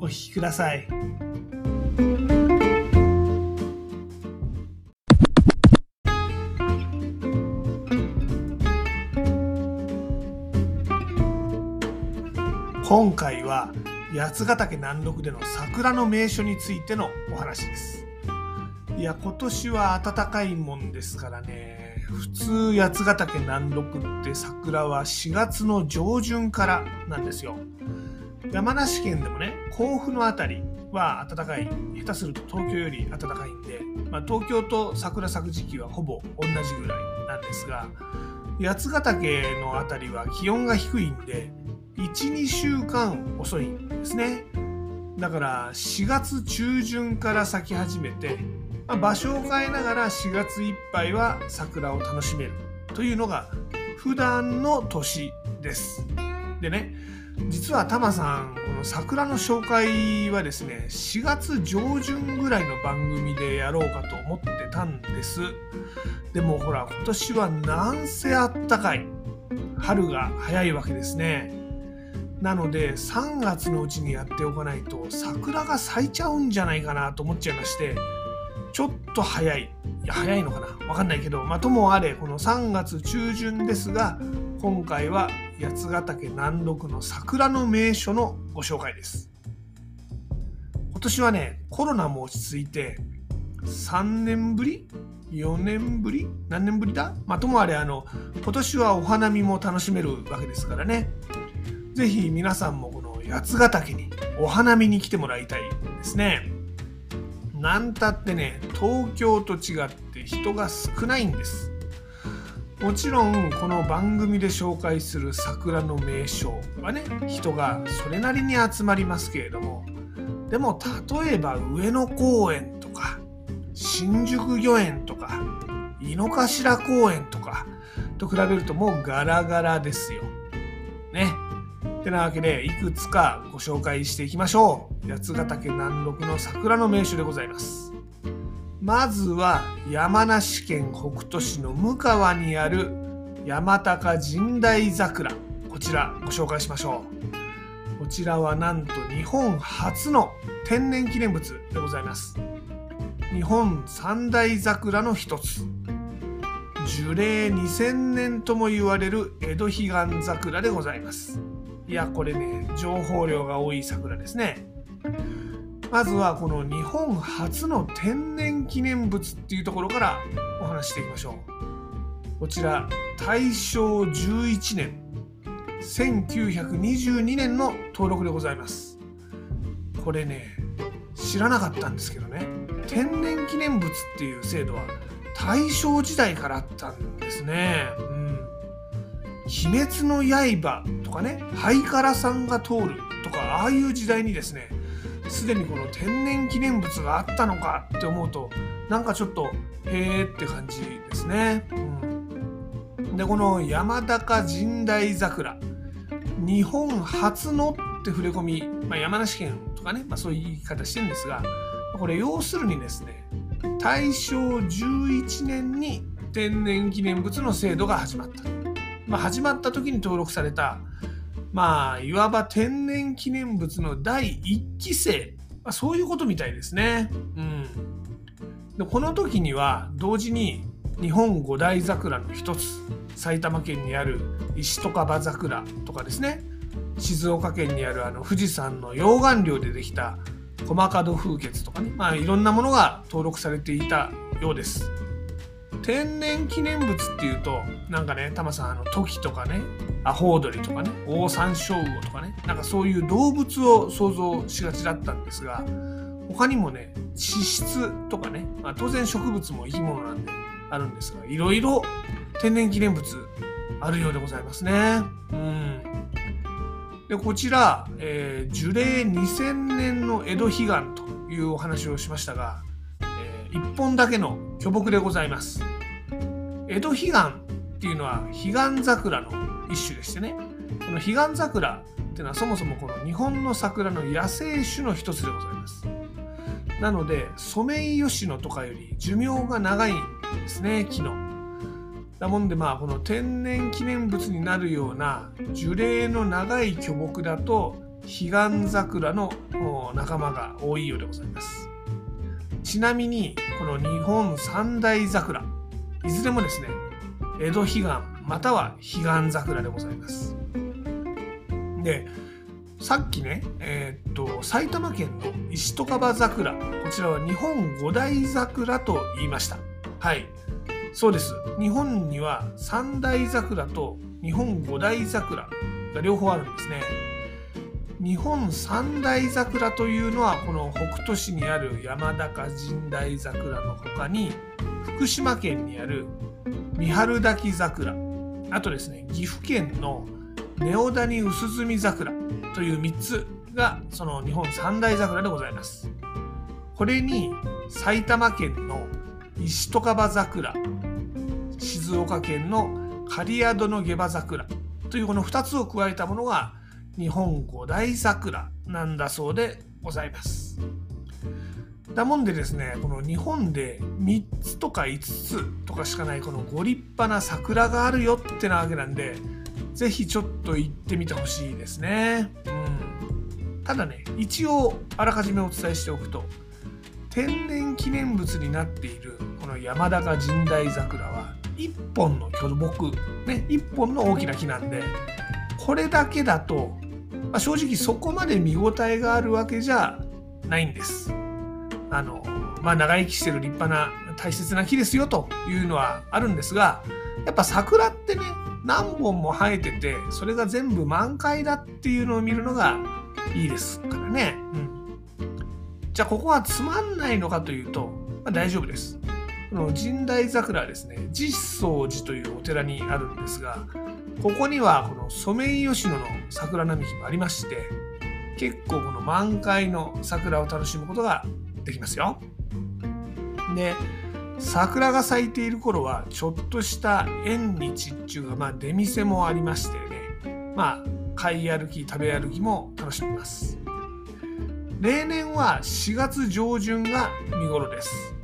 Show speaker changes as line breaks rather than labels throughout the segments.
お聞きください。今回は八ヶ岳南麓での桜の名所についてのお話です。いや今年は暖かいもんですからね。普通八ヶ岳南麓って桜は4月の上旬からなんですよ。山梨県でもね甲府の辺りは暖かい。下手すると東京より暖かいんで、まあ、東京と桜咲く時期はほぼ同じぐらいなんですが八ヶ岳の辺りは気温が低いんで12週間遅いんですね。だから4月中旬から咲き始めて、まあ、場所を変えながら4月いっぱいは桜を楽しめるというのが普段の年です。でね実はタマさんこの桜の紹介はですね4月上旬ぐらいの番組でやろうかと思ってたんです。でもほら今年はなんせあったかい。春が早いわけですね。なので3月のうちにやっておかないと桜が咲いちゃうんじゃないかなと思っちゃいましてちょっと早い。いや早いのかな？わかんないけどまあともあれこの3月中旬ですが今回は八ヶ岳南麓の桜の名所のご紹介です。今年はねコロナも落ち着いて3年ぶり？4年ぶり？何年ぶりだ？まあともあれあの今年はお花見も楽しめるわけですからね。ぜひ皆さんもこの八ヶ岳にお花見に来てもらいたいですね。なんたってね、東京と違って人が少ないんです。もちろんこの番組で紹介する桜の名所はね、人がそれなりに集まりますけれども、でも例えば上野公園とか、新宿御苑とか、井の頭公園とかと比べるともうガラガラですよ。ね。ってなわけでいくつかご紹介していきましょう八ヶ岳南麓の桜の名所でございますまずは山梨県北杜市の向川にある山高神代桜。こちらご紹介しましょう。こちらはなんと日本初の天然記念物でございます。日本三大桜の一つ。樹齢2000年とも言われる江戸彼岸桜でございます。いや、これね、情報量が多い桜ですね。まずはこの日本初の天然記念物っていうところからお話していきましょう。こちら、大正11年、1922年の登録でございます。これね、知らなかったんですけどね、天然記念物っていう制度は大正時代からあったんですね。うん鬼滅の刃とかね、ハイカラさんが通るとか、ああいう時代にですね、すでにこの天然記念物があったのかって思うと、なんかちょっと、へーって感じですね。うん、で、この山高神代桜、日本初のって触れ込み、まあ、山梨県とかね、まあ、そういう言い方してるんですが、これ要するにですね、大正11年に天然記念物の制度が始まった。まあ、始まった時に登録された、まあ、いわば天然記念物の第1期生、まあ、そういうことみたいですね。うん、でこの時には同時に日本五大桜の一つ。埼玉県にある石とか葉桜とかですね。静岡県にあるあの富士山の溶岩量でできた駒門風穴とかね、まあ、いろんなものが登録されていたようです。天然記念物っていうとなんかねタマさんあのトキとかね。アホウドリとかねオオサンショウウオとかねなんかそういう動物を想像しがちだったんですが他にもね地質とかね、まあ、当然植物も生き物なんであるんですがいろいろ天然記念物あるようでございますね。うんでこちら、えー、樹齢2000年の江戸彼岸というお話をしましたが、えー、1本だけの巨木でございます。江戸彼岸っていうのは彼岸桜の一種でしてねこの彼岸桜っていうのはそもそもこの日本の桜の野生種の一つでございます。なのでソメイヨシノとかより寿命が長いんですね木の。なもんでまあこの天然記念物になるような樹齢の長い巨木だと彼岸桜の仲間が多いようでございます。ちなみにこの日本三大桜いずれもですね江戸彼岸または彼岸桜でございます。でさっきね、えー、っと埼玉県の石戸川桜こちらは日本五大桜と言いました。はいそうです日本には三大桜と日本五大桜が両方あるんですね日本三大桜というのはこの北斗市にある山高神代桜の他に福島県にある三春滝桜あとですね岐阜県のネオダニ薄墨桜という3つがその日本三大桜でございますこれに埼玉県の石戸川桜静岡県の刈宿の下馬桜というこの2つを加えたものが日本五大桜なんだそうでございます。だもんでですねこの日本で3つとか5つとかしかないこのご立派な桜があるよってなわけなんで是非ちょっと行ってみてほしいですね。うん、ただね一応あらかじめお伝えしておくと天然記念物になっているこの山高神代桜は1本の巨木、ね、1本の大きな木なんでこれだけだと、まあ、正直そこまで見応えがあるわけじゃないんです。あのまあ、長生きしてる立派な大切な木ですよというのはあるんですがやっぱ桜ってね何本も生えててそれが全部満開だっていうのを見るのがいいですからね。うんじゃあここはつまんないのかというと、まあ、大丈夫です。この神代桜はですね、実相寺というお寺にあるんですが、ここにはこのソメイヨシノの桜並木もありまして、結構この満開の桜を楽しむことができますよ。で、桜が咲いている頃はちょっとした縁日っていうか、まあ、出店もありましてね、まあ、買い歩き食べ歩きも楽しめます。例年は4月上旬が見頃です。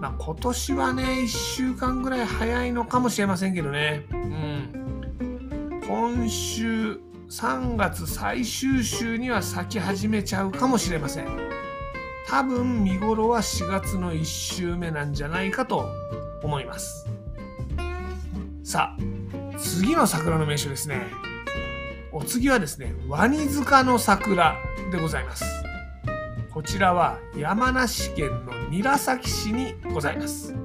まあ、今年はね、1週間ぐらい早いのかもしれませんけどね。うん。今週3月最終週には咲き始めちゃうかもしれません。多分見頃は4月の1週目なんじゃないかと思います。さあ、次の桜の名所ですね。お次はですね、ワニ塚の桜でございます。こちらは山梨県の韮崎市にございます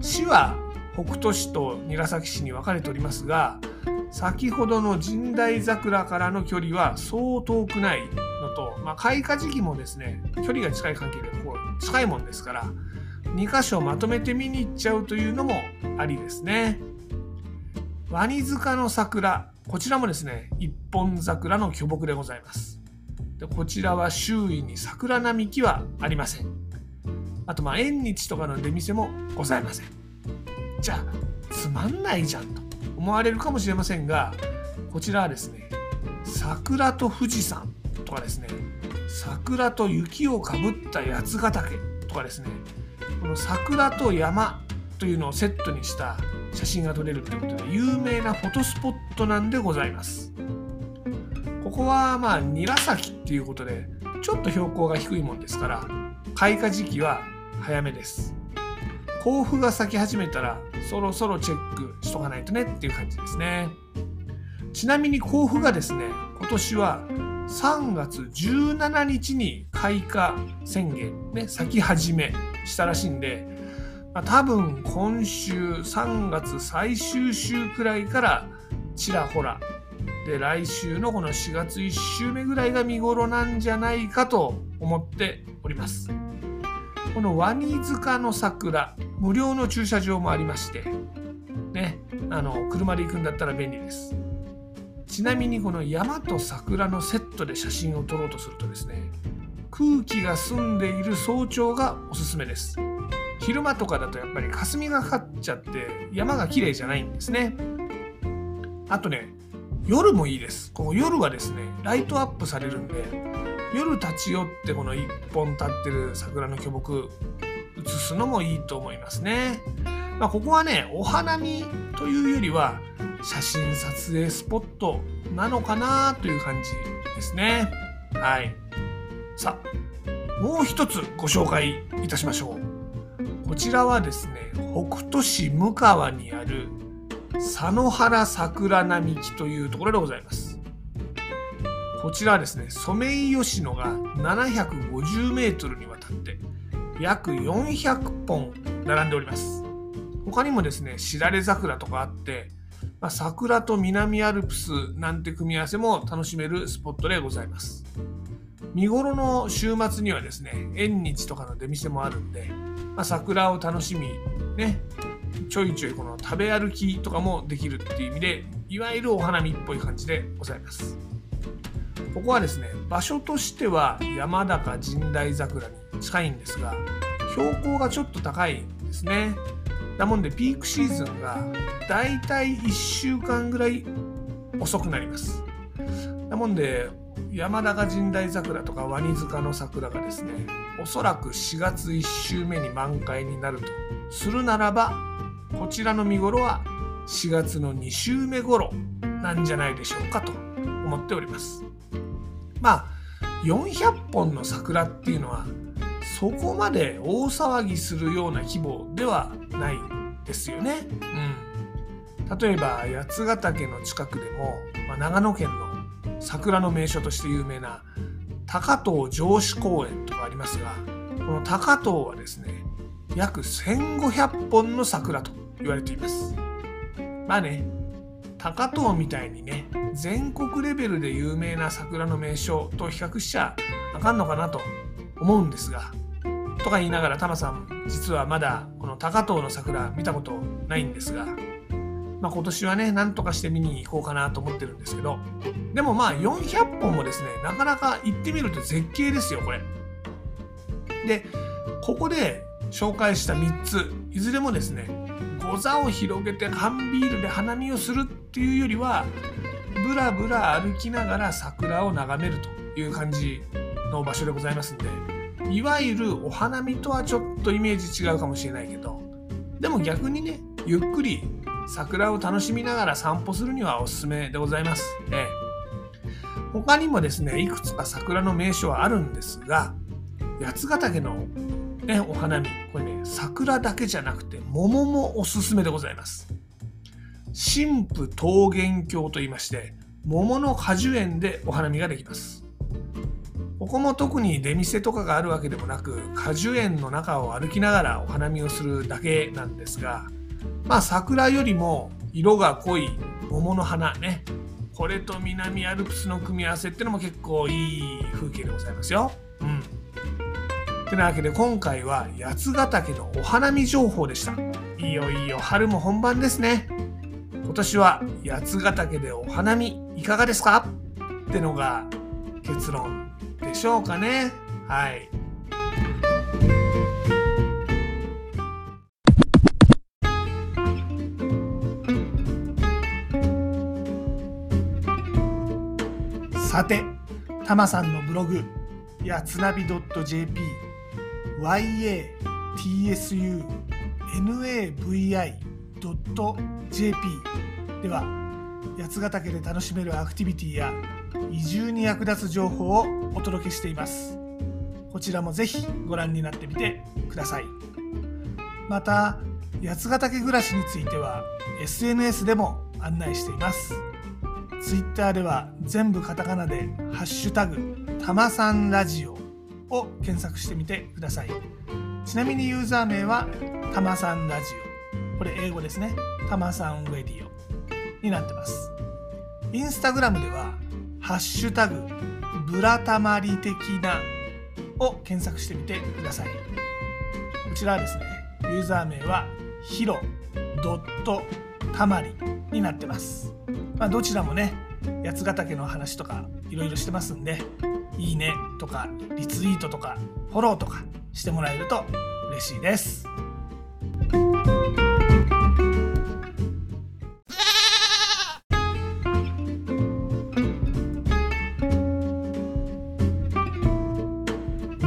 市は北斗市と韮崎市に分かれておりますが先ほどの神代桜からの距離はそう遠くないまあ、開花時期もですね距離が近い関係でこう近いもんですから2箇所まとめて見に行っちゃうというのもありですね。ワニ塚の桜こちらもですね一本桜の巨木でございます。でこちらは周囲に桜並木はありません。あとまあ縁日とかの出店もございません。じゃあつまんないじゃんと思われるかもしれませんがこちらはですね桜と富士山とかですね桜と雪をかぶった八ヶ岳とかですねこの桜と山というのをセットにした写真が撮れるということで有名なフォトスポットなんでございます。ここはまあ韮崎っていうことでちょっと標高が低いもんですから開花時期は早めです甲府が咲き始めたらそろそろチェックしとかないとねっていう感じですねちなみに甲府がですね今年は3月17日に開花宣言ね咲き始めしたらしいんで、まあ、多分今週3月最終週くらいからちらほらで来週のこの4月1週目ぐらいが見頃なんじゃないかと思っております。このワニ塚の桜無料の駐車場もありましてねあの車で行くんだったら便利です。ちなみにこの山と桜のセットで写真を撮ろうとするとですね空気が澄んでいる早朝がおすすめです。昼間とかだとやっぱり霞がかかっちゃって山が綺麗じゃないんですね。あとね夜もいいです。この夜はですねライトアップされるんで夜立ち寄ってこの一本立ってる桜の巨木写すのもいいと思いますね、まあ、ここはねお花見というよりは写真撮影スポットなのかなという感じですね。はい。さあもう一つご紹介いたしましょう。こちらはですね北斗市向川にある佐野原桜並木というところでございます。こちらはですねソメイヨシノが750メートルにわたって約400本並んでおります。他にもですねしだれ桜とかあって、まあ、桜と南アルプスなんて組み合わせも楽しめるスポットでございます。見頃の週末にはですね縁日とかの出店もあるんで、まあ、桜を楽しみねちょいちょいこの食べ歩きとかもできるっていう意味でいわゆるお花見っぽい感じでございます。ここはですね場所としては山高神代桜に近いんですが標高がちょっと高いんですね。なもんでピークシーズンがだいたい1週間ぐらい遅くなります。なもんで山高神代桜とかワニ塚の桜がですねおそらく4月1週目に満開になると。するならばこちらの見頃は4月の2週目頃なんじゃないでしょうかと思っております。まあ400本の桜っていうのはそこまで大騒ぎするような規模ではないですよね。うん、例えば八ヶ岳の近くでも、まあ、長野県の桜の名所として有名な高遠城址公園とかありますがこの高遠はですね約1500本の桜と言われています。まあね高遠みたいにね全国レベルで有名な桜の名所と比較しちゃあかんのかなと思うんですがとか言いながらタマさん実はまだこの高遠の桜見たことないんですが、まあ、今年はねなんとかして見に行こうかなと思ってるんですけどでもまあ400本もですねなかなか行ってみると絶景ですよこれ。でここで紹介した3ついずれもですねご座を広げて缶ビールで花見をするっていうよりはぶらぶら歩きながら桜を眺めるという感じの場所でございますんでいわゆるお花見とはちょっとイメージ違うかもしれないけどでも逆にねゆっくり桜を楽しみながら散歩するにはおすすめでございます。え他にもですねいくつか桜の名所はあるんですが八ヶ岳の、ね、お花見これね桜だけじゃなくて桃もおすすめでございます。神父桃源郷と言いまして桃の果樹園でお花見ができます。ここも特に出店とかがあるわけでもなく果樹園の中を歩きながらお花見をするだけなんですがまあ桜よりも色が濃い桃の花ねこれと南アルプスの組み合わせってのも結構いい風景でございますよ。うん。てなわけで今回は八ヶ岳のお花見情報でした。いよいよ春も本番ですね。今年は八ヶ岳でお花見いかがですか？ってのが結論でしょうかね。はい。さて、たまさんのブログ、やつなび .jp、yatsunavi.jp では、八ヶ岳で楽しめるアクティビティや移住に役立つ情報をお届けしています。こちらもぜひご覧になってみてください。また八ヶ岳暮らしについては SNS でも案内しています。Twitter では全部カタカナで「ハッシュタグたまさんラジオ」を検索してみてください。ちなみにユーザー名はたまさんラジオ。これ英語ですね。たまさんウェディオになってます。インスタグラムではハッシュタグブラタマリ的なを検索してみてください。こちらはですね、ユーザー名はヒロドットタマリ。になってます。まあ、どちらもね、八ヶ岳の話とかいろいろしてますんでいいねとかリツイートとかフォローとかしてもらえると嬉しいです。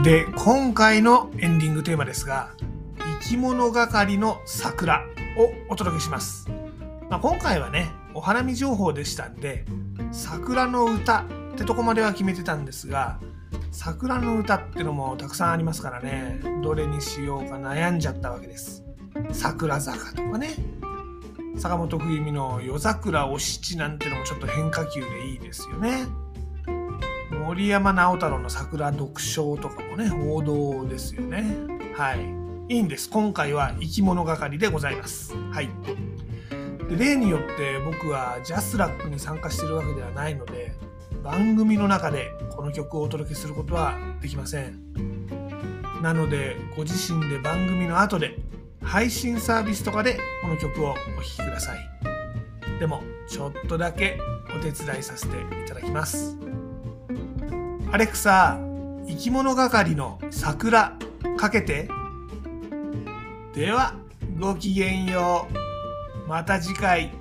で今回のエンディングテーマですが生き物係の桜をお届けします、まあ、今回はねお花見情報でしたんで桜の歌ってとこまでは決めてたんですが桜の歌ってのもたくさんありますからねどれにしようか悩んじゃったわけです桜坂とかね坂本冬美の夜桜お七なんてのもちょっと変化球でいいですよね森山直太朗の桜読書とかもね、王道ですよね。はい。いいんです。今回は生き物係でございます。はい。で例によって僕はジャスラックに参加してるわけではないので、番組の中でこの曲をお届けすることはできません。なので、ご自身で番組の後で配信サービスとかでこの曲をお聴きください。でも、ちょっとだけお手伝いさせていただきます。アレクサ、生き物係の桜かけて。では、ごきげんよう。また次回。